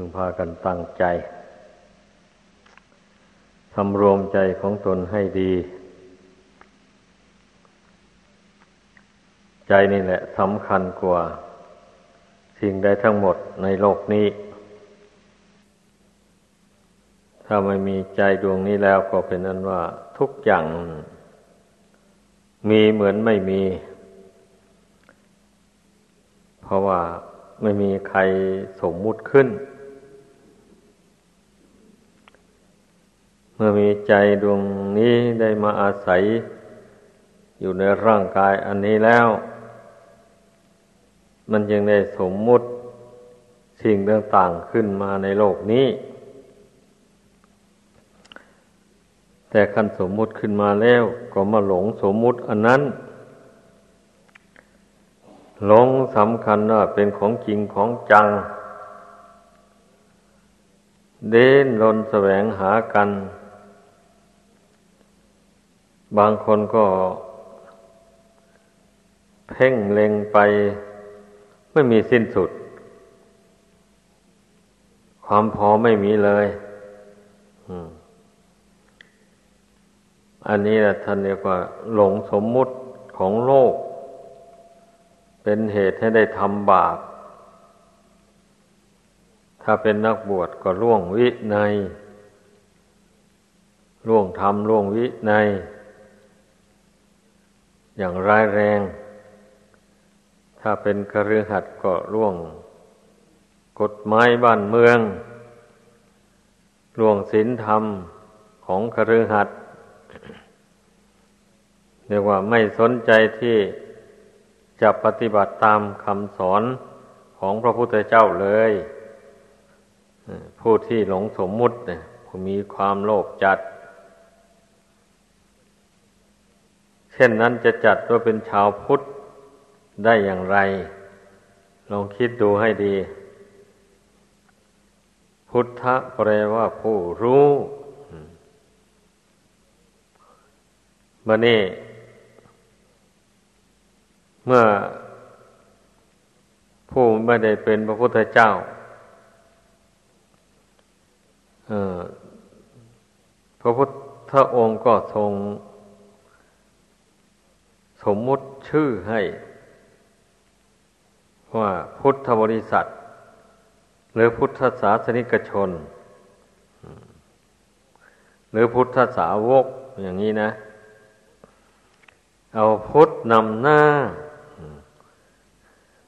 พึงพากันตั้งใจสำรวมใจของตนให้ดี ใจนี่แหละสำคัญกว่า สิ่งใดทั้งหมดในโลกนี้ ถ้าไม่มีใจดวงนี้แล้วก็เป็นนั้นว่าทุกอย่าง มีเหมือนไม่มี เพราะว่าไม่มีใครสมมุติขึ้น เมื่อมีใจดวงนี้ได้มาอาศัย อยู่ในร่างกายอันนี้แล้ว มันยังได้สมมุติสิ่งต่างๆขึ้นมาในโลกนี้ แต่คันสมมุติขึ้นมาแล้ว ก็มาหลงสมมุติอันนั้น หลงสำคัญว่าเป็นของจริงของจัง เดินลนแสวงหากัน บางคนก็ เพ่งเล็งไป ไม่มีสิ้นสุด ความพอไม่มีเลยอันนี้นะท่านเรียกว่า หลงสมมุติของโลก เป็นเหตุให้ได้ทำบาป ถ้าเป็นนักบวชก็ล่วงวิในล่วงธรรมล่วงวิใน อย่างร้ายแรง ถ้าเป็นคฤหัสถ์ก็ล่วง กฎหมายบ้านเมืองล่วงศีลธรรมของคฤหัสถ์เรียกว่าไม่สนใจที่จะปฏิบัติตามคำสอนของพระพุทธเจ้าเลย ผู้ที่หลงสมมุติเนี่ยผู้มีความโลภจัด เช่นนั้นจะจัดว่าเป็นชาวพุทธได้อย่างไร ลองคิดดูให้ดี พุทธะแปลว่าผู้รู้มานี่เมื่อผู้ไม่ได้เป็นพระพุทธเจ้าพระพุทธองค์ก็ทรง สมมุติชื่อให้ ว่าพุทธบริษัท หรือพุทธศาสนิกชน หรือพุทธสาวกอย่างนี้นะ เอาพุทธนำหน้า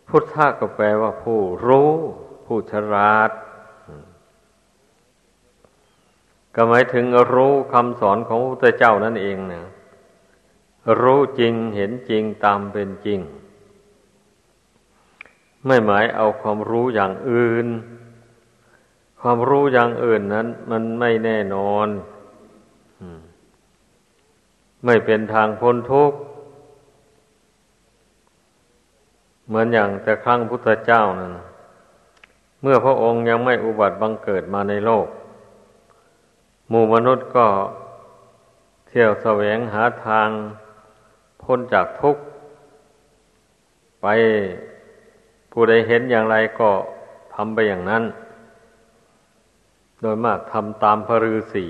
พุทธะก็แปลว่าผู้รู้ ผู้ฉลาดก็หมายถึงรู้คำสอนของพระพุทธเจ้านั่นเองนะ รู้จริงเห็นจริงตามเป็นจริง ไม่หมายเอาความรู้อย่างอื่น ความรู้อย่างอื่นนั้น มันไม่แน่นอนไม่เป็นทางพ้นทุกข์เหมือนอย่างแต่ครั้งพุทธเจ้านั่นเมื่อพระองค์ยังไม่อุบัติบังเกิดมาในโลก หมู่มนุษย์ก็เที่ยวแสวงหาทาง พ้นจากทุกข์ไปผู้ใดเห็นอย่างไรก็ทำไปอย่างนั้น โดยมากทำตามพระฤาษี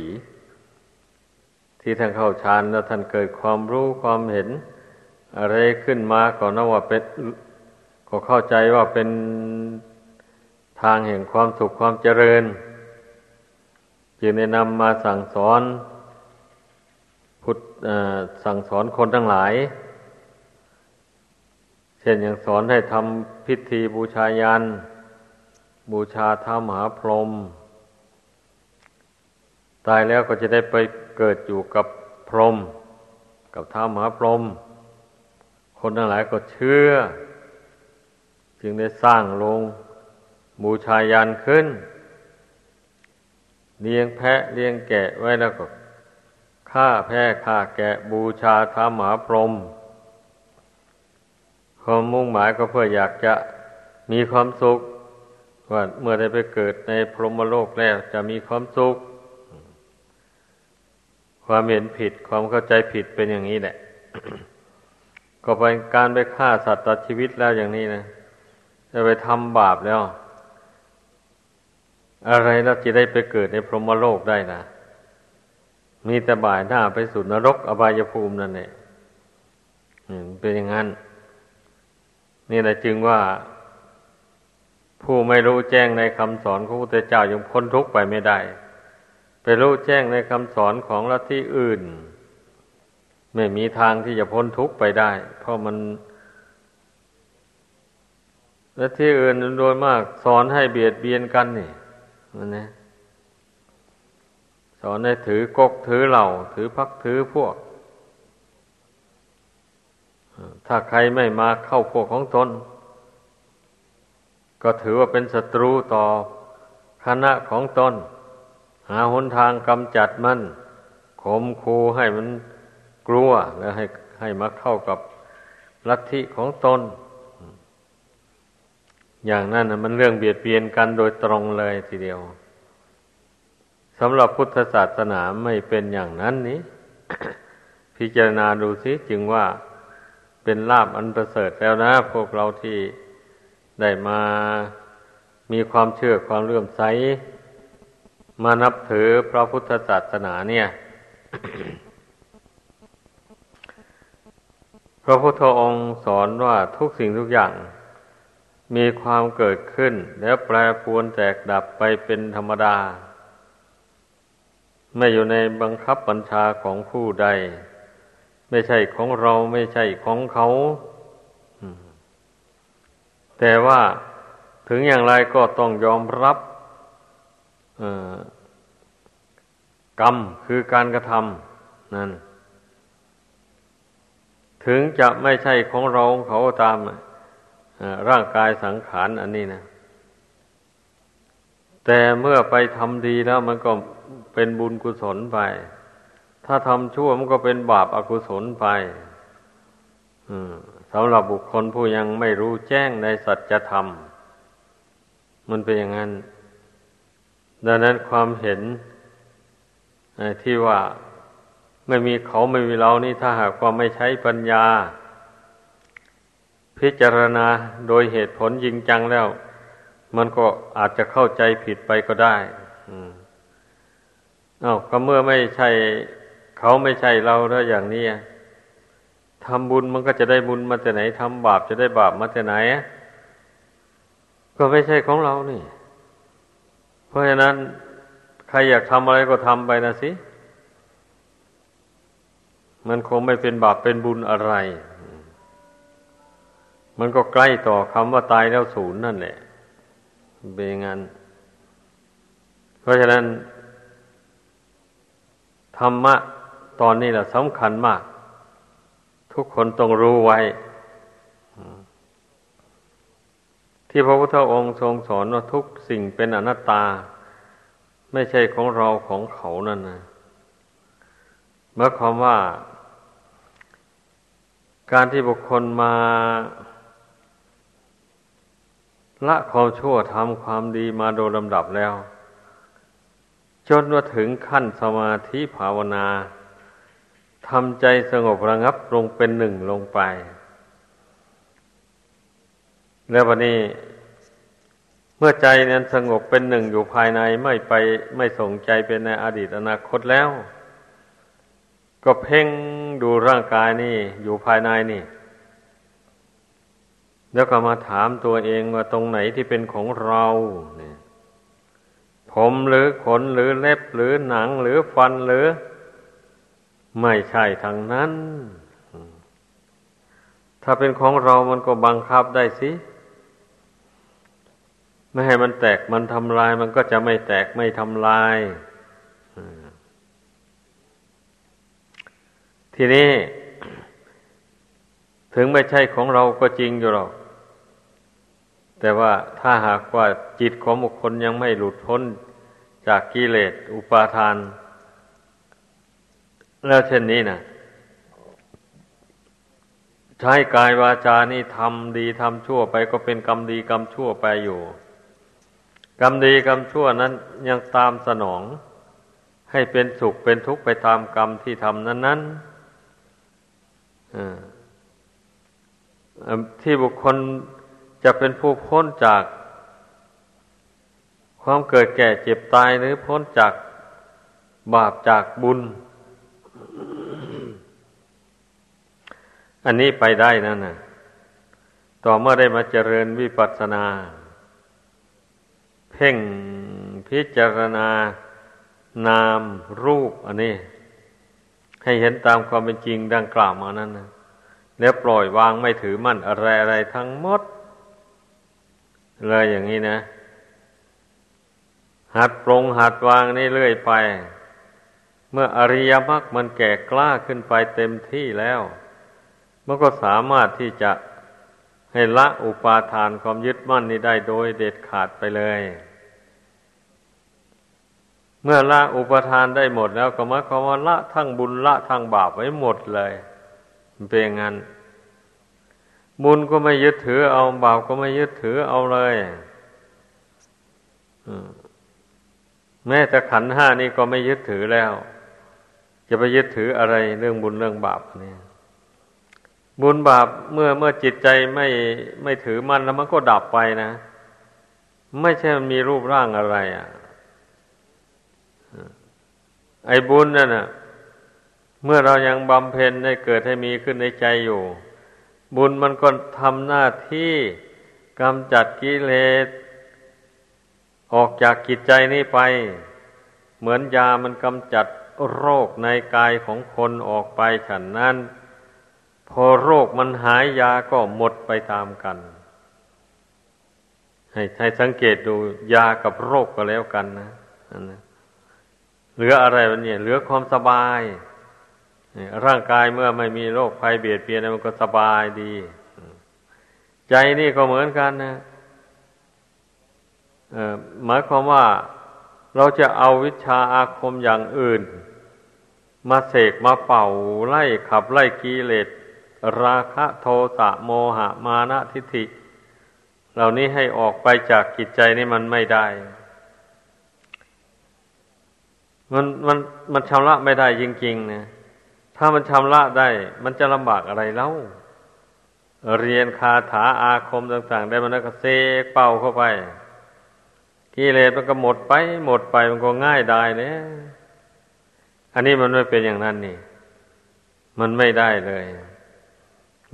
ที่ท่านเข้าฌานแล้วท่านเกิดความรู้ความเห็น อะไรขึ้นมาก็นับว่าเป็นก็เข้าใจว่าเป็นทางแห่งความสุขความเจริญ จึงได้นำมาสั่งสอน พุทธสั่งสอนคนทั้งหลาย เช่นอย่างสอนให้ทำพิธีบูชายัน บูชาท้ามหาพรหมตายแล้วก็จะได้ไปเกิดอยู่กับพรหมกับท้ามหาพรหมคนทั้งหลายก็เชื่อ จึงได้สร้างลงบูชายันขึ้นเลี้ยงแพะเลี้ยงแกะไว้แล้วก็ ฆ่าแพะฆ่าแกะบูชาท้ามหาพรหมความมุ่งหมายก็เพื่ออยากจะมีความสุข ว่าเมื่อได้ไปเกิดในพรหมโลกแล้วจะมีความสุข ความเห็นผิดความเข้าใจผิดเป็นอย่างนี้แหละ ก็เป็นการไปฆ่าสัตว์ตัดชีวิตแล้วอย่างนี้นะจะไปทำบาปแล้ว อะไรเราจะได้ไปเกิดในพรหมโลกได้นะ มีแต่บ่ายหน้าไปสู่นรกอบายภูมินั่นเองเป็นอย่างนั้น นี่แหละจึงว่า ผู้ไม่รู้แจ้งในคำสอนของพระพุทธเจ้ายังพ้นทุกข์ไปไม่ได้ ไปรู้แจ้งในคำสอนของลัทธิอื่น ไม่มีทางที่จะพ้นทุกข์ไปได้ เพราะมันลัทธิอื่นโดยมากสอนให้เบียดเบียนกันนี่มันนะ สอนให้ถือกกถือเหล่า ถือพักถือพวก ถ้าใครไม่มาเข้าพวกของตนก็ถือว่าเป็นศัตรูต่อคณะของตนหาหนทางกำจัดมันข่มคูให้มันกลัว แล้วให้ให้มาเข้ากับลัทธิของตน อย่างนั้นนะมันเรื่องเบียดเบียนกันโดยตรงเลยทีเดียว สำหรับพุทธศาสนาไม่เป็นอย่างนั้นนี้ พิจารณาดูสิจึงว่าเป็นลาบอันประเสริฐแล้วนะ พวกเราที่ได้มามีความเชื่อความเลื่อมใส มานับถือพระพุทธศาสนาเนี่ย พระพุทธองค์สอนว่าทุกสิ่งทุกอย่าง มีความเกิดขึ้น แล้วแปรปรวนแตกดับไปเป็นธรรมดา ไม่อยู่ในบังคับบัญชาของผู้ใด ไม่ใช่ของเราไม่ใช่ของเขาแต่ว่าถึงอย่างไรก็ต้องยอมรับกรรมคือการกระทำนั่น ถึงจะไม่ใช่ของเราเขาตามร่างกายสังขารอันนี้นะ แต่เมื่อไปทำดีแล้วมันก็ เป็นบุญกุศลไป ถ้าทำชั่วมันก็เป็นบาปอากุศลไปสำหรับบุคคลผู้ยังไม่รู้แจ้งในสัจธรรม มันเป็นอย่างนั้น ดังนั้นความเห็นที่ว่าไม่มีเขาไม่มีเรานี่ถ้าหากว่าไม่ใช้ปัญญา พิจารณาโดยเหตุผลจริงจังแล้ว มันก็อาจจะเข้าใจผิดไปก็ได้ อืม อา้าวก็เมื่อไม่ใช่ เขาไม่ใช่เราแล้วอย่างนี้ทำบุญมันก็จะได้บุญมาจากไหนทำบาปจะได้บาปมาจากไหน ก็ไม่ใช่ของเรานี่ เพราะฉะนั้น ใครอยากทำอะไรก็ทำไปนะสิ มันคงไม่เป็นบาปเป็นบุญอะไร มันก็ใกล้ต่อคำว่าตายแล้วศูนย์นั่นแหละเป็นงั้น เพราะฉะนั้น ธรรมะตอนนี้แหละสำคัญมาก ทุกคนต้องรู้ไว้ ที่พระพุทธองค์ทรงสอนว่าทุกสิ่งเป็นอนัตตา ไม่ใช่ของเราของเขานั่นนะเมื่อความว่า การที่บุคคลมาละความชั่วทำความดีมาโดยลำดับแล้ว จนว่าถึงขั้นสมาธิภาวนาทำใจสงบระงับลงเป็นหนึ่งลงไป แล้ววันนี้ เมื่อใจนั้นสงบเป็นหนึ่งอยู่ภายในไม่ไปไม่ส่งใจเป็นในอดีตอนาคตแล้ว ก็เพ่งดูร่างกายนี่ อยู่ภายในนี่ แล้วก็มาถามตัวเองว่าตรงไหนที่เป็นของเราเนี่ย ผมหรือขนหรือเล็บหรือหนังหรือฟันหรือ ไม่ใช่ทางนั้น ถ้าเป็นของเรามันก็บังคับได้สิไม่ให้มันแตกมันทำลายมันก็จะไม่แตกไม่ทำลายทีนี้ ถึงไม่ใช่ของเราก็จริงอยู่หรอก แต่ว่าถ้าหากว่าจิตของบุคคลยังไม่หลุดพ้นจากกิเลสอุปาทาน แล้วเช่นนี้นะใช้กายวาจานี่ทำดีทำชั่วไปก็เป็นกรรมดีกรรมชั่วไปอยู่ กรรมดีกรรมชั่วนั้นยังตามสนอง ให้เป็นสุขเป็นทุกข์ไปตามกรรมที่ทำนั้นนั้นที่บุคคล จะเป็นผู้พ้นจากความเกิดแก่เจ็บตายหรือพ้นจากบาปจากบุญ อันนี้ไปได้นั่นนะต่อเมื่อได้มาเจริญวิปัสสนา เพ่งพิจารณานามรูป อันนี้ ให้เห็นตามความเป็นจริงดังกล่าวมานั้นนะแล้วปล่อยวางไม่ถือมั่นอะไรอะไรทั้งหมด เลยอย่างนี้นะ หัดปรงหัดวางนี่เรื่อยไป เมื่ออริยมรรคมันแก่กล้าขึ้นไปเต็มที่แล้ว มันก็สามารถที่จะให้ละอุปาทานความยึดมั่นนี้ได้โดยเด็ดขาดไปเลย เมื่อละอุปทานได้หมดแล้วก็มาความว่าละทั้งบุญละทั้งบาปไว้หมดเลยเป็นงั้น บุญก็ไม่ยึดถือเอาบาปก็ไม่ยึดถือเอาเลยแม้แต่ขันห้านี่ก็ไม่ยึดถือแล้ว จะไปยึดถืออะไรเรื่องบุญเรื่องบาปเนี่ย บุญบาปเมื่อเมื่อจิตใจไม่ไม่ถือมันแล้วมันก็ดับไปนะ ไม่ใช่มันมีรูปร่างอะไรอะไอ้บุญนั่นนะเมื่อเรายังบำเพ็ญได้เกิดให้มีขึ้นในใจอยู่ บุญมันก็ทำหน้าที่กำจัดกิเลสออกจากกิจใจนี้ไป เหมือนยามันกำจัดโรคในกายของคนออกไปฉันนั้น พอโรคมันหายยาก็หมดไปตามกัน ให้ให้สังเกตดูยากับโรคก็แล้วกันนะนะเหลืออะไรวะเนี่ย เหลือความสบาย ร่างกายเมื่อไม่มีโรคภัยเบียดเบียนมันก็สบายดี ใจนี่ก็เหมือนกันนะหมายความว่าเราจะเอาวิชาอาคมอย่างอื่น มาเสกมาเป่าไล่ขับไล่กิเลสราคะโทสะโมหะมานะทิฏฐิ เหล่านี้ให้ออกไปจากกิจใจนี่มันไม่ได้ มันมันมันชำระไม่ได้จริงๆนะ ถ้ามันชำระได้ มันจะลำบากอะไรเล่า เรียนคาถาอาคมต่าง ๆ ได้มันก็เซกเป่าเข้าไปกิเลสมันก็หมดไป หมดไปมันก็ง่ายได้เนี่ยอันนี้มันไม่เป็นอย่างนั้นนี่ มันไม่ได้เลย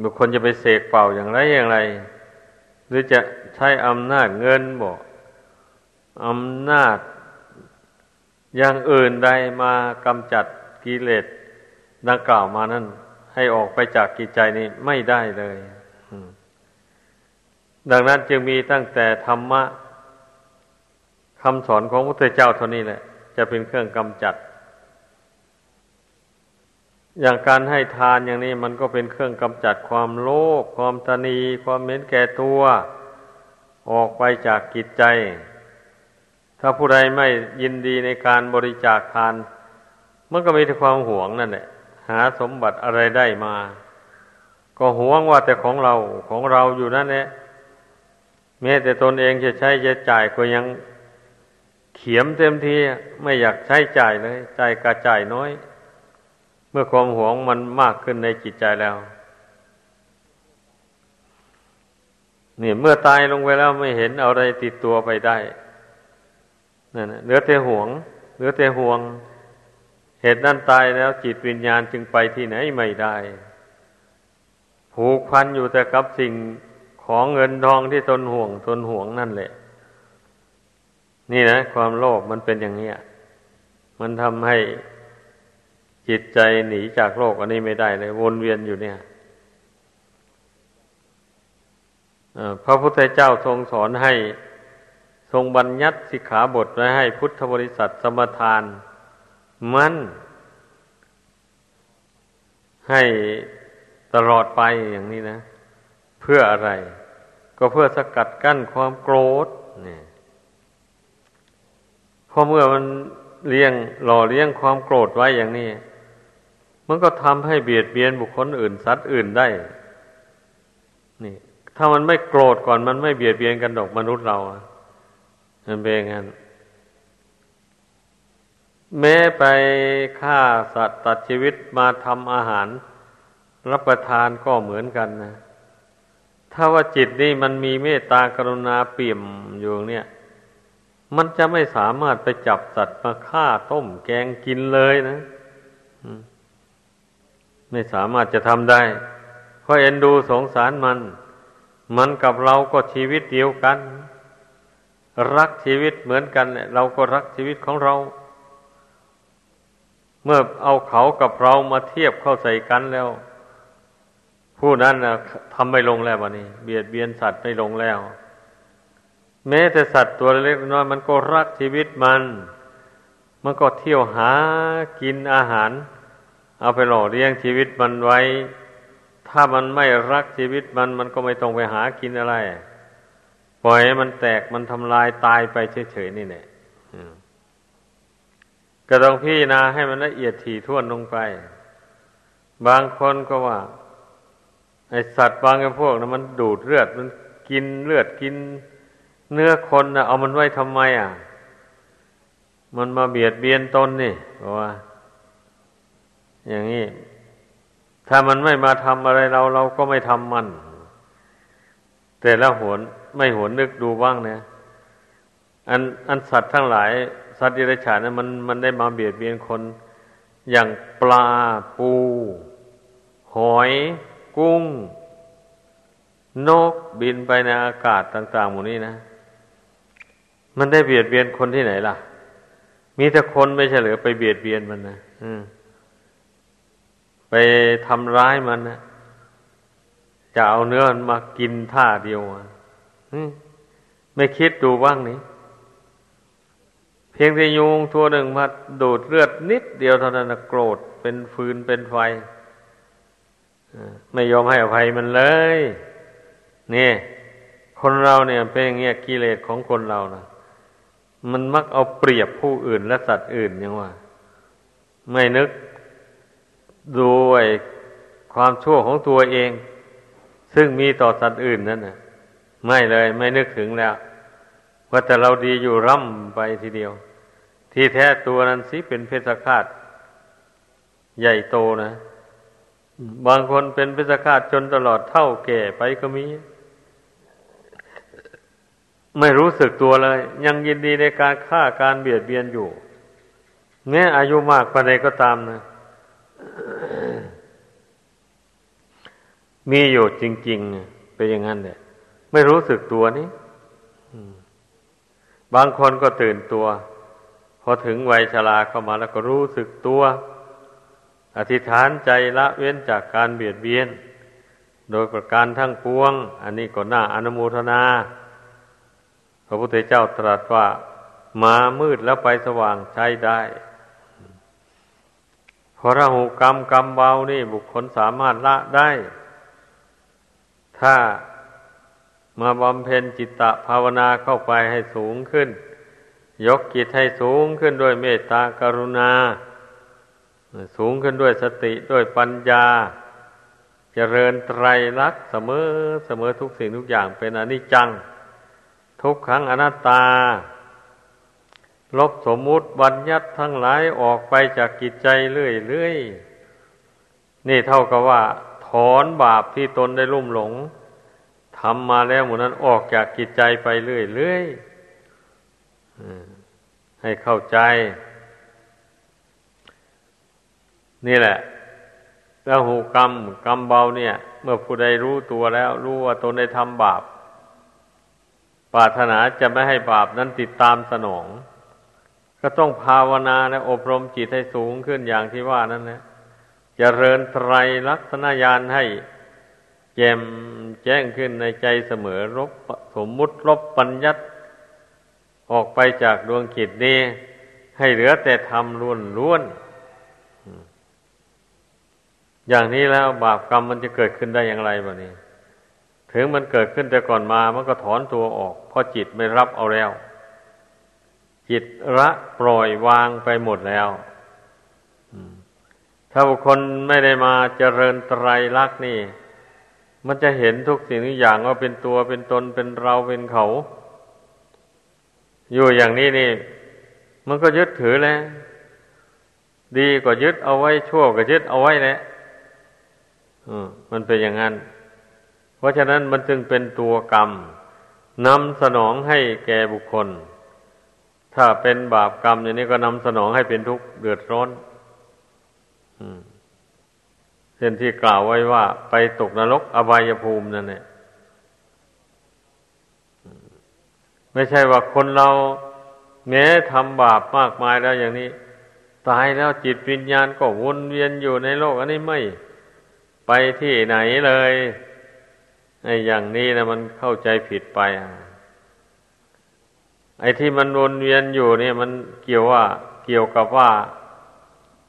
บุคคลจะไปเสกเป่าอย่างไรอย่างไร หรือจะใช้อำนาจเงินบอกอำนาจอย่างอื่นใดมากำจัดกิเลส ดังกล่าวมานั้นให้ออกไปจากกิจใจนี้ไม่ได้เลยดังนั้นจึงมีตั้งแต่ธรรมะคำสอนของพระพุทธเจ้าเท่านี้แหละ จะเป็นเครื่องกำจัด อย่างการให้ทานอย่างนี้มันก็เป็นเครื่องกำจัดความโลภความตนี ความเม้นแก่ตัว ออกไปจากกิจใจ ถ้าผู้ใดไม่ยินดีในการบริจาคทาน มันก็มีแต่ความหวงนั่นแหละ หาสมบัติอะไรได้มา ก็หวงว่าแต่ของเราของเราอยู่นั่นแหละแม้แต่ตนเองจะใช้จะจ่ายก็ยังเขียมเต็มทีไม่อยากใช้จ่ายเลยจ่ายกระจ่ายน้อย เมื่อความหวงมันมากขึ้นในจิตใจแล้วนี่เมื่อตายลงไปแล้วไม่เห็นอะไรติดตัวไปได้นั่นเหลือแต่หวง เหลือแต่ห่วง เหตุนั้นตายแล้วจิตวิญญาณจึงไปที่ไหนไม่ได้ ผูกพันอยู่แต่กับสิ่งของเงินทองที่ตนห่วงตนห่วงนั่นแหละ นี่นะ ความโลภมันเป็นอย่างนี้มันทำให้จิตใจหนีจากโลกอันนี้ไม่ได้เลย วนเวียนอยู่เนี่ยพระพุทธเจ้าทรงสอนให้ทรงบัญญัติสิกขาบทไว้ให้พุทธบริษัทสมทาน มันให้ตลอดไปอย่างนี้นะ เพื่ออะไร ก็เพื่อสกัดกั้นความโกรธเนี่ยพอเมื่อมันเลี้ยงหล่อเลี้ยงความโกรธไว้อย่างนี้ มันก็ทำให้เบียดเบียนบุคคลอื่นสัตว์อื่นได้ นี่ ถ้ามันไม่โกรธก่อนมันไม่เบียดเบียนกันดอกมนุษย์เราอะมันเป็นงั้น แม้ไปฆ่าสัตว์ตัดชีวิตมาทำอาหาร รับประทานก็เหมือนกันนะ ถ้าว่าจิตนี่มันมีเมตตากรุณาเปี่ยมอยู่เนี่ย มันจะไม่สามารถไปจับสัตว์มาฆ่าต้มแกงกินเลยนะไม่สามารถจะทำได้ เพราะเอ็นดูสงสารมัน มันกับเราก็ชีวิตเดียวกัน รักชีวิตเหมือนกันเราก็รักชีวิตของเรา เมื่อเอาเขากับเรามาเทียบเข้าใส่กันแล้ว ผู้นั้นนะทำไม่ลงแล้ววันนี้ เบียดเบียนสัตว์ไม่ลงแล้ว แม้แต่สัตว์ตัวเล็กน้อยมันก็รักชีวิตมัน มันก็เที่ยวหากินอาหาร เอาไปหล่อเลี้ยงชีวิตมันไว้ ถ้ามันไม่รักชีวิตมัน มันก็ไม่ต้องไปหากินอะไร ปล่อยให้มันแตกมันทำลายตายไปเฉยๆนี่แหละ ก็ต้องพี่นาให้มันละเอียดถี่ถ้วนลงไป บางคนก็ว่า ไอสัตว์บางพวกนะมันดูดเลือดมันกินเลือดกิน เนื้อคนนะเอามันไว้ทำไมอะ มันมาเบียดเบียนตนนี่เพราะว่า อย่างนี้ ถ้ามันไม่มาทำอะไรเรา เราก็ไม่ทำมัน แต่ละหวนไม่หวนนึกดูบ้างเนี่ยอันอันสัตว์ทั้งหลาย สัตว์ดิเรกชันนั้นมันมันได้มาเบียดเบียนคน อย่างปลาปู หอย กุ้ง นกบินไปในอากาศต่างๆหมดนี้นะ มันได้เบียดเบียนคนที่ไหนล่ะ มีแต่คนไม่ใช่เหรือไปเบียดเบียนมันนะไปทำร้ายมันนะจะเอาเนื้อมันมากินท่าเดียวไม่คิดดูบ้างนี่ เพียงแต่ยุงตัวหนึ่งมาดูดเลือดนิดเดียวเท่านั้นโกรธเป็นฟืนเป็นไฟไม่ยอมให้อภัยมันเลยนี่คนเราเนี่ยเป็นอย่างเงี้ยกิเลสของคนเรานะมันมักเอาเปรียบผู้อื่นและสัตว์อื่นยังว่า ไม่นึกด้วยความชั่วของตัวเอง ซึ่งมีต่อสัตว์อื่นนั่นนะไม่เลย ไม่นึกถึงแล้ว ว่าแต่เราดีอยู่ร่ำไปทีเดียว ที่แท้ตัวนั้นสิเป็นเพชฌฆาตใหญ่โตนะบางคนเป็นเพชฌฆาตจนตลอดเท่าแก่ไปก็มี ไม่รู้สึกตัวเลย ยังยินดีในการฆ่าการเบียดเบียนอยู่แม้อายุมากปานใดก็ตามนะ มีอยู่จริงๆเป็นอย่างนั้นเลยไม่รู้สึกตัวนี้บางคนก็ตื่นตัว พอถึงวัยชราเข้ามาแล้วก็รู้สึกตัว อธิษฐานใจละเว้นจากการเบียดเบียน โดยประการทั้งปวง อันนี้ก็น่าอนุโมทนา พระพุทธเจ้าตรัสว่ามามืดแล้วไปสว่างใช้ได้พอระหูกรรมกรรมเบานี่บุคคลสามารถละได้ ถ้ามาบำเพ็ญจิตตภาวนาเข้าไปให้สูงขึ้น ยกจิตให้สูงขึ้นด้วยเมตตากรุณา สูงขึ้นด้วยสติด้วยปัญญาจเจริญไตรลักษณ์เสมอเสมอทุกสิ่งทุกอย่างเป็นอนิจจัง ทุกครั้งอนัตตา ลบสมมุติบัญญัติทั้งหลายออกไปจากกิจใจเรื่อยๆ นี่เท่ากับว่า ถอนบาปที่ตนได้ลุ่มหลงทำมาแล้วหมดนั้นออกจากกิจใจไปเรื่อยๆ ให้เข้าใจ นี่แหละ แล้วหูกรรมกรรมเบาเนี่ย เมื่อผู้ใดรู้ตัวแล้ว รู้ว่าตนได้ทำบาปปรารถนาจะไม่ให้บาปนั้นติดตามสนอง ก็ต้องภาวนาและอบรมจิตให้สูงขึ้นอย่างที่ว่านั้นนะจะเริญไตรลักษณญาณให้แจ่มแจ้งขึ้นในใจเสมอรบสมมุติลบปัญญัต ออกไปจากดวงจิตนี้ ให้เหลือแต่ธรรมล้วนล้วนอย่างนี้แล้วบาปกรรมมันจะเกิดขึ้นได้อย่างไรบ้านี้ ถึงมันเกิดขึ้นแต่ก่อนมามันก็ถอนตัวออก เพราะจิตไม่รับเอาแล้ว จิตละปล่อยวางไปหมดแล้วถ้าบุคคลไม่ได้มาเจริญไตรลักษณ์นี่ มันจะเห็นทุกสิ่งทุกอย่างว่าเป็นตัวเป็นตนเป็นเราเป็นเขา อยู่อย่างนี้นี่ มันก็ยึดถือแล้วดีก็ยึดเอาไว้ชั่วก็ยึดเอาไว้แหละมันเป็นอย่างนั้น เพราะฉะนั้นมันจึงเป็นตัวกรรมนำสนองให้แก่บุคคล ถ้าเป็นบาปกรรมอย่างนี้ก็นำสนองให้เป็นทุกข์เดือดร้อนเช่นที่กล่าวไว้ว่า ไปตกนรกอบายภูมินั่นแหละ ไม่ใช่ว่าคนเราแม้ทำบาปมากมายแล้วอย่างนี้ ตายแล้วจิตวิญญาณก็วนเวียนอยู่ในโลกอันนี้ไม่ไปที่ไหนเลยไอ้อย่างนี้นะมันเข้าใจผิดไปไอ้ที่มันวนเวียนอยู่เนี่ย มันเกี่ยวว่า เกี่ยวกับว่า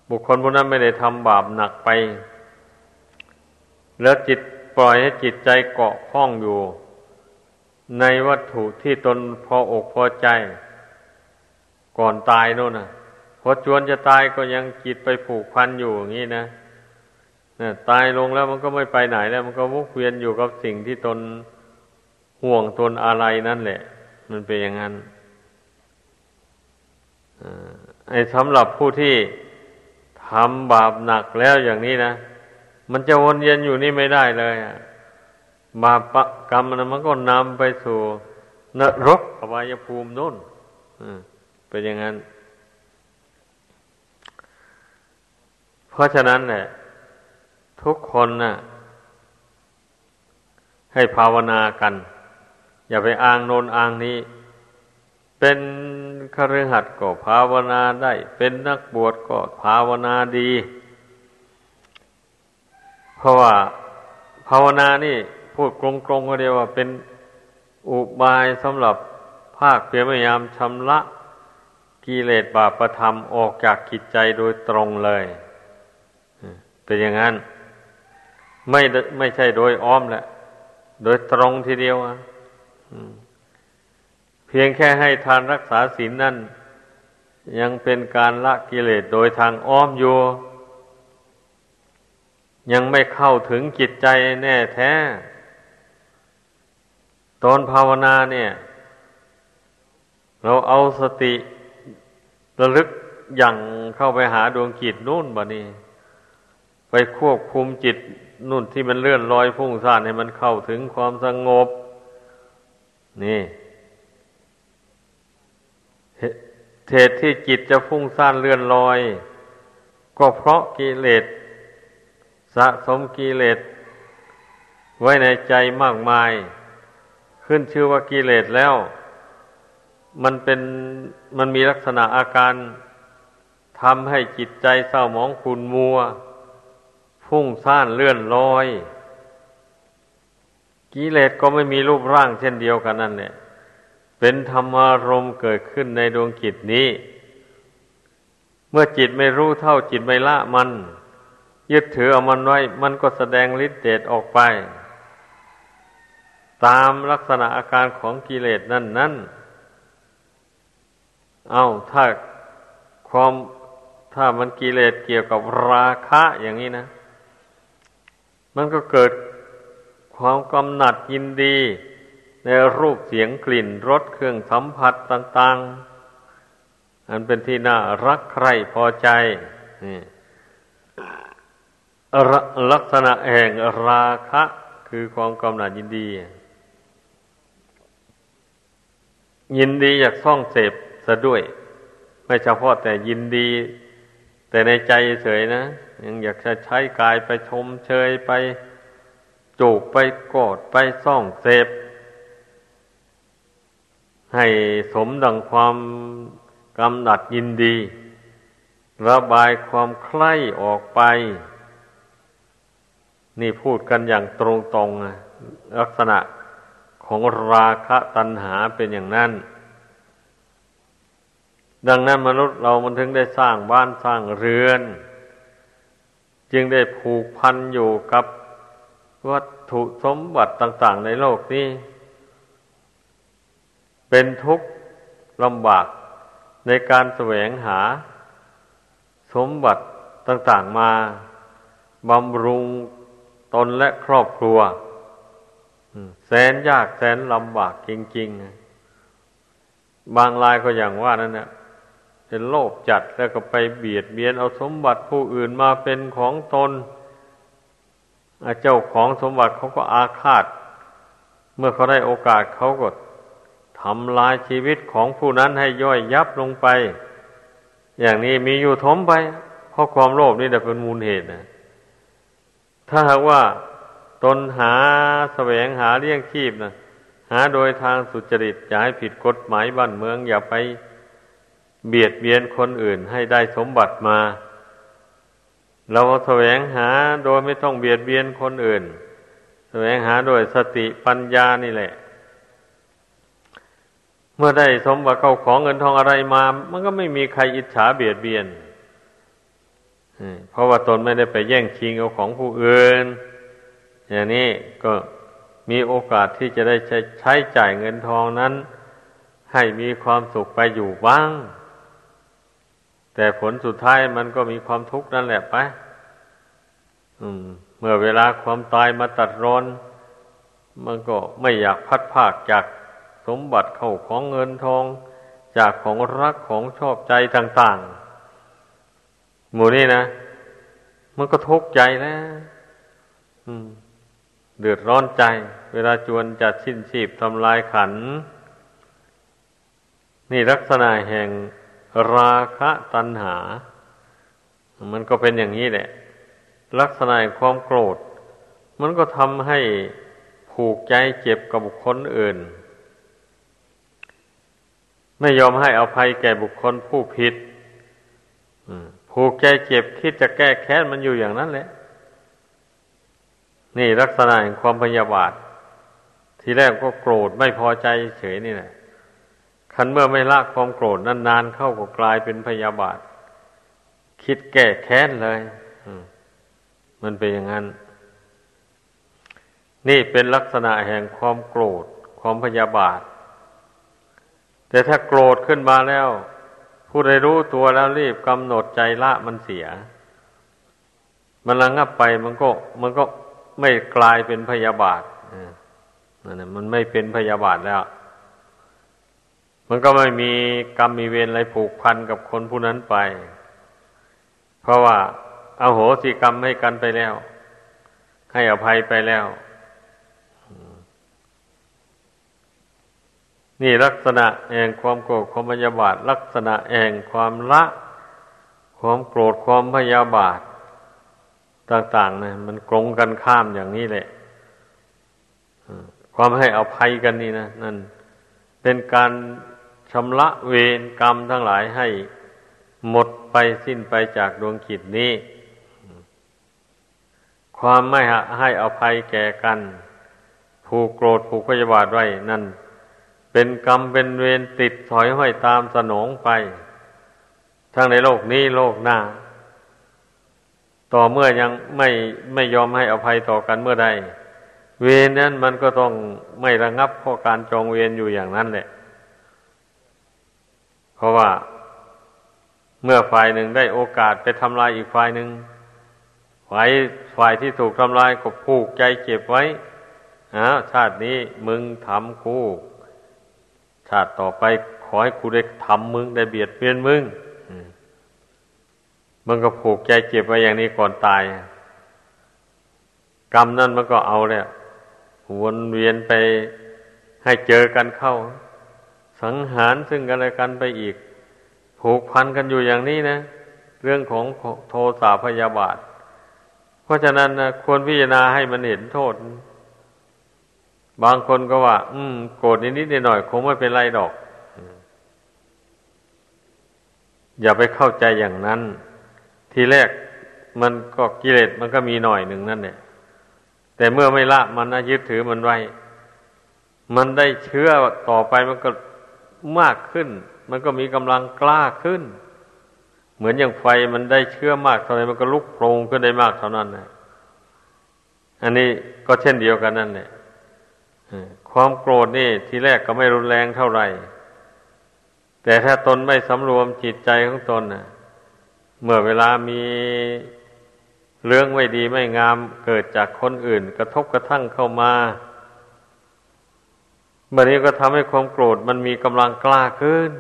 บุคคลผู้นั้นไม่ได้ทำบาปหนักไป แล้วจิตปล่อยให้จิตใจเกาะข้องอยู่ ในวัตถุที่ตนพออกพอใจ ก่อนตายโน่นนะพอจวนจะตายก็ยังจิตไปผูกพันอยู่อย่างนี้นะนะตายลงแล้วมันก็ไม่ไปไหนแล้ว มันก็วกเวียนอยู่กับสิ่งที่ตนห่วงตนอะไรนั่นแหละ มันเป็นอย่างนั้นไอ้สำหรับผู้ที่ทำบาปหนักแล้วอย่างนี้นะ มันจะวนเวียนอยู่นี่ไม่ได้เลย บาปกรรมนะมันก็นำไปสู่นรกอบายภูมินู่นเป็นอย่างนั้น เพราะฉะนั้นเนี่ยทุกคนนะ่ะ ให้ภาวนากัน อย่าไปอ้างโนนอ้างนี้ เป็นคฤหัสถ์ก็ภาวนาได้ เป็นนักบวชก็ภาวนาดี เพราะว่าภาวนานี่ พูดกลงๆก็เดียวว่าเป็นอุบายสำหรับภาคเพียรพยายามชำระกิเลสบาปประธรรมออกจากกิจใจโดยตรงเลย เป็นอย่างนั้น ไม่ไม่ใช่โดยอ้อมแหละ โดยตรงทีเดียวอะเพียงแค่ให้ทานรักษาศีลนั่น ยังเป็นการละกิเลสโดยทางอ้อมอยู่ ยังไม่เข้าถึงจิตใจแน่แท้ ตอนภาวนาเนี่ย เราเอาสติระลึกอย่างเข้าไปหาดวงจิตนู่นบ่นี่ไปควบคุมจิตนู่นที่มันเลื่อนลอยพุ่งซ่านให้มันเข้าถึงความสงบ นี่เหตุที่จิตจะพุ่งซ่านเลื่อนลอย ก็เพราะกิเลสสะสมกิเลสไว้ในใจมากมาย ขึ้นชื่อว่ากิเลสแล้ว มันเป็นมันมีลักษณะอาการทำให้จิตใจเศร้าหมองขุนมัว พุ่งซ่านเลื่อนลอยกิเลสก็ไม่มีรูปร่างเช่นเดียวกันนั่นเนี่ยเป็นธรรมารมเกิดขึ้นในดวงจิตนี้ เมื่อจิตไม่รู้เท่าจิตไม่ละมัน ยึดถือเอามันไว้ มันก็แสดงฤทธิ์เดชออกไป ตามลักษณะอาการของกิเลสนั่นนั่นเอาถ้าความถ้ามันกิเลสเกี่ยวกับราคะอย่างนี้นะ มันก็เกิดความกำหนัดยินดี ในรูปเสียงกลิ่นรสเครื่องสัมผัสต่าง ๆ อันเป็นที่น่ารักใคร่พอใจนี่ลักษณะแห่งราคะ คือความกำหนัดยินดี ยินดีอยากซ่องเสพซะด้วย ไม่เฉพาะแต่ยินดี แต่ในใจเฉยนะ ยังอยากจะใช้กายไปชมเชยไปจูบไปกอดไปซ่องเสพ ให้สมดังความกำหนัดยินดี ระบายความใคร่ออกไป นี่พูดกันอย่างตรงๆลักษณะ ของราคะตัณหาเป็นอย่างนั้น ดังนั้นมนุษย์เรามันถึงได้สร้างบ้านสร้างเรือน จึงได้ผูกพันอยู่กับวัตถุสมบัติต่าง ๆ ในโลกนี้ เป็นทุกข์ลำบากในการแสวงหา สมบัติต่าง ๆ มาบำรุงตนและครอบครัว แสนยากแสนลำบากจริงๆ บางรายก็อย่างว่านั่นเนี่ยเป็นโลภจัดแล้วก็ไปเบียดเบียนเอาสมบัติผู้อื่นมาเป็นของตน เจ้าของสมบัติเขาก็อาฆาต เมื่อเขาได้โอกาสเขาก็ทำลายชีวิตของผู้นั้นให้ย่อยยับลงไป อย่างนี้มีอยู่ทมไป เพราะความโลภนี่แต่เป็นมูลเหตุนะ ถ้าหากว่า ตนหาแสวงหาเลี้ยงชีพนะหาโดยทางสุจริตอย่าให้ผิดกฎหมายบ้านเมือง อย่าไปเบียดเบียนคนอื่นให้ได้สมบัติมา เราแสวงหาโดยไม่ต้องเบียดเบียนคนอื่น แสวงหาโดยสติปัญญานี่แหละ เมื่อได้สมบัติเข้าของเงินทองอะไรมา มันก็ไม่มีใครอิจฉาเบียดเบียนเพราะว่าตนไม่ได้ไปแย่งชิงเอาของผู้อื่น อย่างนี้ก็มีโอกาสที่จะได้ใช้ใช้จ่ายเงินทองนั้น ให้มีความสุขไปอยู่บ้าง แต่ผลสุดท้ายมันก็มีความทุกข์นั่นแหละไปเมื่อเวลาความตายมาตัดรอน มันก็ไม่อยากพัดภาคจากสมบัติเข้าของเงินทอง จากของรักของชอบใจต่างๆ หมู่นี้นะ มันก็ทุกข์ใจแล้ว เดือดร้อนใจ เวลาจวนจะสิ้นชีพทำลายขัน นี่ลักษณะแห่งราคะตัณหา มันก็เป็นอย่างนี้แหละ ลักษณะแห่งความโกรธ มันก็ทำให้ผูกใจเจ็บกับบุคคลอื่น ไม่ยอมให้อภัยแก่บุคคลผู้ผิดผูกใจเจ็บคิดจะแก้แค้นมันอยู่อย่างนั้นแหละ นี่ลักษณะแห่งความพยาบาท ทีแรกก็โกรธไม่พอใจเฉยนี่แหละคันเมื่อไม่ละความโกรธนานๆเข้าก็กลายเป็นพยาบาท คิดแก้แค้นเลยมันเป็นอย่างนั้น นี่เป็นลักษณะแห่งความโกรธ ความพยาบาท แต่ถ้าโกรธขึ้นมาแล้ว ผู้ใดรู้ตัวแล้วรีบกำหนดใจละมันเสีย มันระงับไปมันก็ มันก็ ไม่กลายเป็นพยาบาทนั่นมันไม่เป็นพยาบาทแล้ว มันก็ไม่มีกรรมมีเวรอะไรผูกพันกับคนผู้นั้นไป เพราะว่าอาโหสิกรรมให้กันไปแล้ว ให้อภัยไปแล้ว นี่ลักษณะแห่งความโกรธความพยาบาท ลักษณะแห่งความละ ความโกรธความพยาบาท ต่างๆนะมันกรงกันข้ามอย่างนี้แหละความให้อภัยกันนี่นะนั่นเป็นการชำระเวรกรรมทั้งหลายให้หมดไปสิ้นไปจากดวงกิจนี้ ความไม่ให้อภัยแก่กัน ผูกโกรธผูกพยาบาทไว้นั่น เป็นกรรมเป็นเวรติดถอยห้อยตามสนองไป ทั้งในโลกนี้โลกหน้า ต่อเมื่อยังไม่ไม่ยอมให้อภัยต่อกันเมื่อใด เวรนั้นมันก็ต้องไม่ระงับเพราะการจองเวรอยู่อย่างนั้นแหละ เพราะว่าเมื่อฝ่ายหนึ่งได้โอกาสไปทำลายอีกฝ่ายหนึ่งฝ่ายฝ่ายที่ถูกทำลายก็ผูกใจเจ็บไว้อ้าชาตินี้มึงทำกู ชาติต่อไปขอให้กูได้ทำมึงได้เบียดเบียนมึง มันก็ผูกใจเจ็บไว้อย่างนี้ก่อนตาย กรรมนั่นมันก็เอาแล้ววนเวียนไปให้เจอกันเข้า สังหารซึ่งกันและกันไปอีก ผูกพันกันอยู่อย่างนี้นะ เรื่องของโทสะพยาบาท เพราะฉะนั้นนะควรพิจารณาให้มันเห็นโทษ บางคนก็ว่า อืม โกรธนิดๆหน่อยๆคงไม่เป็นไรดอก อย่าไปเข้าใจอย่างนั้น ทีแรกมันก็กิเลสมันก็มีหน่อยหนึ่งนั่นเนี่ยแต่เมื่อไม่ละมันนะยึดถือมันไว้ มันได้เชื่อต่อไปมันก็มากขึ้น มันก็มีกำลังกล้าขึ้น เหมือนอย่างไฟมันได้เชื่อมากเท่าไรมันก็ลุกโปรงขึ้นได้มากเท่านั้นนะอันนี้ก็เช่นเดียวกันนั่นแหละความโกรธนี่ทีแรกก็ไม่รุนแรงเท่าไหร่ แต่ถ้าตนไม่สำรวมจิตใจของตนน่ะ เมื่อเวลามีเรื่องไม่ดีไม่งามเกิดจากคนอื่น กระทบกระทั่งเข้ามาบันนี้ก็ทำให้ความโกรธมันมีกำลังกล้าขึ้น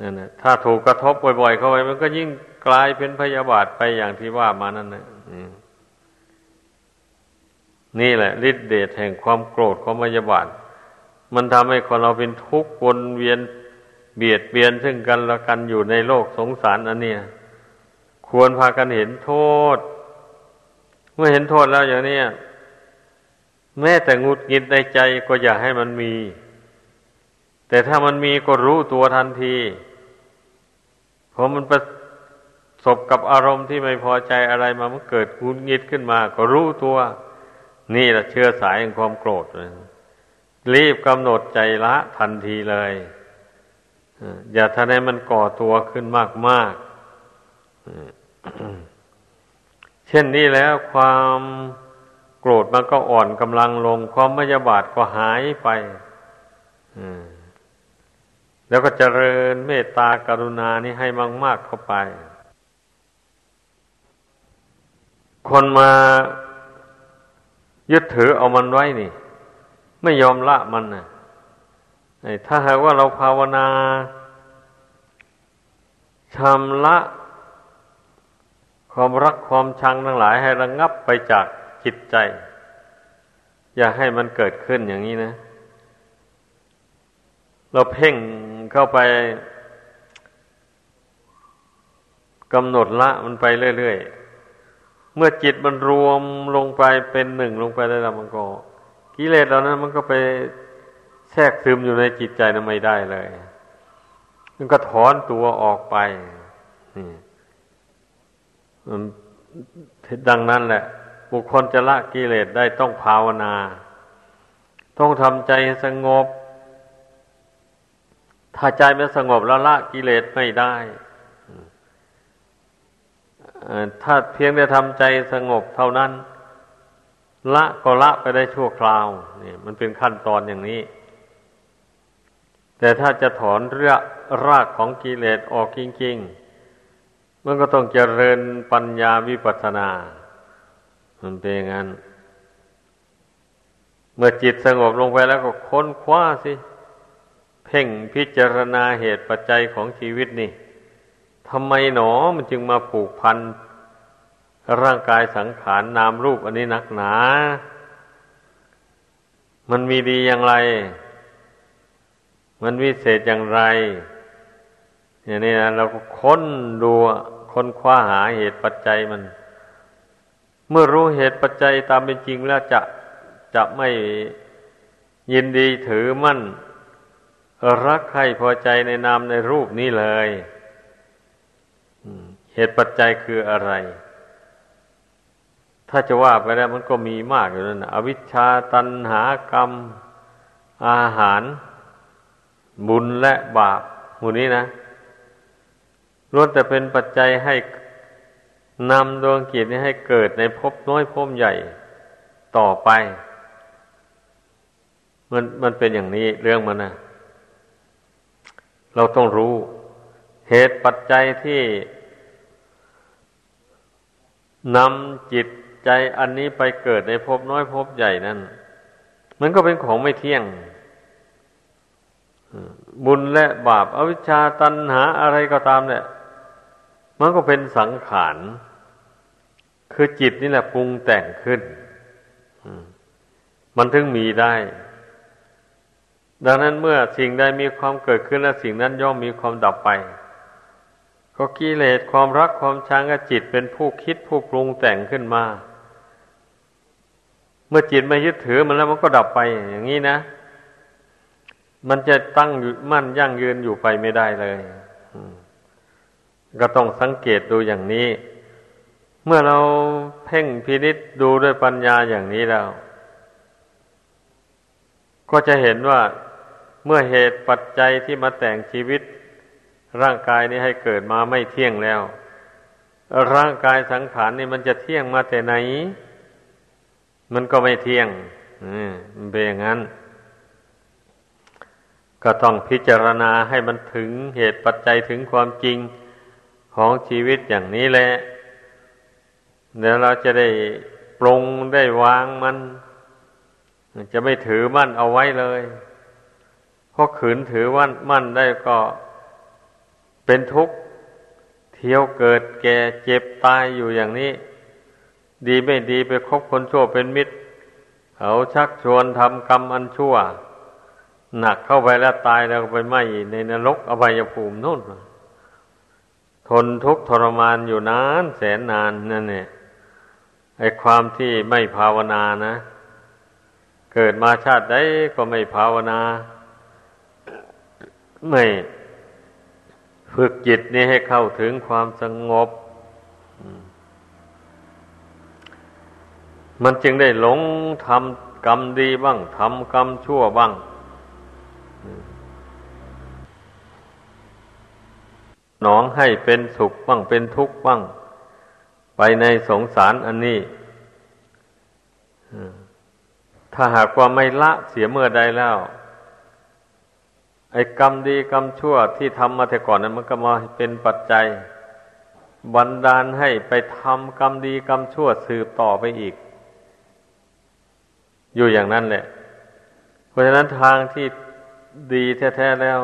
นั่นนะถ้าถูกกระทบบ่อยๆเข้าไป มันก็ยิ่งกลายเป็นพยาบาทไปอย่างที่ว่ามานั่นนะนี่แหละฤทธิเดชแห่งความโกรธความพยาบาท มันทำให้คนเราเป็นทุกข์วนเวียน เบียดเบียนซึ่งกันและกันอยู่ในโลกสงสารอันเนี้ยควรพากันเห็นโทษ เมื่อเห็นโทษแล้วอย่างนี้แม้แต่งุดงิดในใจก็อย่าให้มันมี แต่ถ้ามันมีก็รู้ตัวทันทีพอมันประสบกับอารมณ์ที่ไม่พอใจอะไรมามันเกิดงุดงิดขึ้นมา ก็รู้ตัว นี่แหละเชื่อสายแห่งความโกรธ รีบกำหนดใจละทันทีเลย อย่าทำให้มันก่อตัวขึ้นมากมากเช่นนี้แล้วความโกรธมันก็อ่อนกำลังลง ความมยาบาทก็หายไปแล้วก็เจริญเมตตากรุณานี้ให้มาก ๆ เข้าไป คนมายึดถือเอามันไว้นี่ ไม่ยอมละมันนะ ถ้าหากว่าเราภาวนาชำระความรักความชังทั้งหลายให้ระงงับไปจากจิตใจ อย่าให้มันเกิดขึ้นอย่างนี้นะ เราเพ่งเข้าไปกำหนดละมันไปเรื่อยๆ เมื่อจิตมันรวมลงไปเป็นหนึ่งลงไปได้แล้วมันก็กิเลสเหล่านั้นมันก็ไป แทรกซึมอยู่ในจิตใจนั้นไม่ได้เลยมันก็ถอนตัวออกไปนี่ดังนั้นแหละ บุคคลจะละกิเลสได้ต้องภาวนา ต้องทำใจสงบ ถ้าใจไม่สงบแล้วละกิเลสไม่ได้ถ้าเพียงแต่ทำใจสงบเท่านั้น ละก็ละไปได้ชั่วคราวนี่มันเป็นขั้นตอนอย่างนี้ แต่ถ้าจะถอนเรื่องรากของกิเลสออกจริงๆ มันก็ต้องเจริญปัญญาวิปัสสนา มันเป็นอย่างนั้น เมื่อจิตสงบลงไปแล้วก็ค้นคว้าสิ เพ่งพิจารณาเหตุปัจจัยของชีวิตนี่ทำไมหนอมันจึงมาผูกพัน ร่างกายสังขารนนามรูปอันนี้นักหนา มันมีดีอย่างไร มันวิเศษอย่างไร อย่างนี้นะเราก็ค้นดูค้นคว้าหาเหตุปัจจัยมัน เมื่อรู้เหตุปัจจัยตามเป็นจริงแล้วจะจะไม่ยินดีถือมั่น รักใครพอใจในนามในรูปนี้เลยเหตุปัจจัยคืออะไร ถ้าจะว่าไปแล้วมันก็มีมากอยู่นั่นอวิชชาตันหากรรม อาหาร บุญและบาปหมู่นี้นะล้วนแต่เป็นปัจจัยให้นำดวงกิจนี้ให้เกิดในภพน้อยภพใหญ่ต่อไป มันมันเป็นอย่างนี้เรื่องมันนะเราต้องรู้ เหตุปัจจัยที่นำจิตใจอันนี้ไปเกิดในภพน้อยภพใหญ่นั้นมันก็เป็นของไม่เที่ยง บุญและบาปอวิชชาตันหาอะไรก็ตามเนี่ยมันก็เป็นสังขารคือจิตนี่แหละปรุงแต่งขึ้นมันถึงมีได้ ดังนั้นเมื่อสิ่งใดมีความเกิดขึ้นและสิ่งนั้นย่อมมีความดับไป ก็กิเลสความรักความชังกับจิตเป็นผู้คิดผู้ปรุงแต่งขึ้นมา เมื่อจิตไม่ยึดถือมันแล้วมันก็ดับไปอย่างนี้นะ มันจะตั้งมั่นยั่งยืนอยู่ไปไม่ได้เลยก็ต้องสังเกตดูอย่างนี้ เมื่อเราเพ่งพินิษดูด้วยปัญญาอย่างนี้แล้ว ก็จะเห็นว่าเมื่อเหตุปัจจัยที่มาแต่งชีวิต ร่างกายนี้ให้เกิดมาไม่เที่ยงแล้ว ร่างกายสังขารนี่มันจะเที่ยงมาแต่ไหน มันก็ไม่เที่ยงมันเป็นอย่างนั้น ก็ต้องพิจารณาให้มันถึงเหตุปัจจัยถึงความจริงของชีวิตอย่างนี้แหละเดี๋ยวเราจะได้ปรงได้วางมัน จะไม่ถือมั่นเอาไว้เลยเพราะขืนถือว่ามั่นได้ก็เป็นทุกข์เที่ยวเกิดแก่เจ็บตายอยู่อย่างนี้ ดีไม่ดีไปคบคนชั่วเป็นมิตร เขาชักชวนทำกรรมอันชั่ว หนักเข้าไปแล้วตายแล้วไปไหมในนรกอบายภูมินู่นทนทุกข์ทรมานอยู่นานแสนนานนั่นเนี่ยไอความที่ไม่ภาวนานะ เกิดมาชาติใดก็ไม่ภาวนา ไม่ฝึกจิตนี้ให้เข้าถึงความสงบ มันจึงได้หลงทำกรรมดีบ้างทำกรรมชั่วบ้าง หนองให้เป็นสุขบ้างเป็นทุกข์บ้าง ไปในสงสารอันนี้ถ้าหากว่าไม่ละเสียเมื่อใดแล้ว ไอ้กรรมดีกรรมชั่วที่ทำมาแต่ก่อนนั้นมันก็มาเป็นปัจจัย บันดาลให้ไปทำกรรมดีกรรมชั่วสืบต่อไปอีก อยู่อย่างนั้นแหละ เพราะฉะนั้นทางที่ดีแท้ๆแล้ว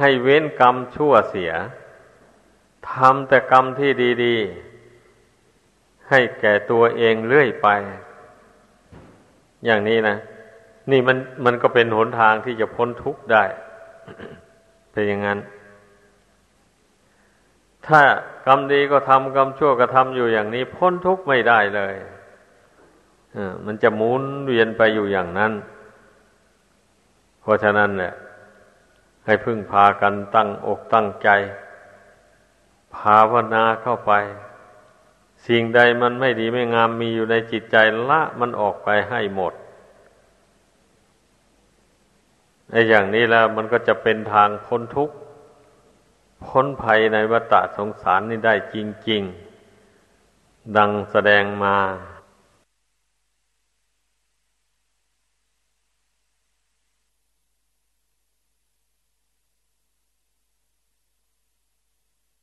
ให้เว้นกรรมชั่วเสียทำแต่กรรมที่ดี ๆ ให้แก่ตัวเองเรื่อยไป อย่างนี้นะ นี่มันมันก็เป็นหนทางที่จะพ้นทุกข์ได้ เป็นอย่างนั้น ถ้ากรรมดีก็ทำกรรมชั่วก็ทำอยู่อย่างนี้ พ้นทุกข์ไม่ได้เลยมันจะหมุนเวียนไปอยู่อย่างนั้น เพราะฉะนั้นเนี่ย ให้พึ่งพากันตั้งอกตั้งใจ ภาวนาเข้าไป สิ่งใดมันไม่ดีไม่งามมีอยู่ในจิตใจละมันออกไปให้หมดไอ้อย่างนี้แล้วมันก็จะเป็นทางพ้นทุกข์พ้นภัยในวัฏสงสารนี่ได้จริง ๆ ดังแสดงมา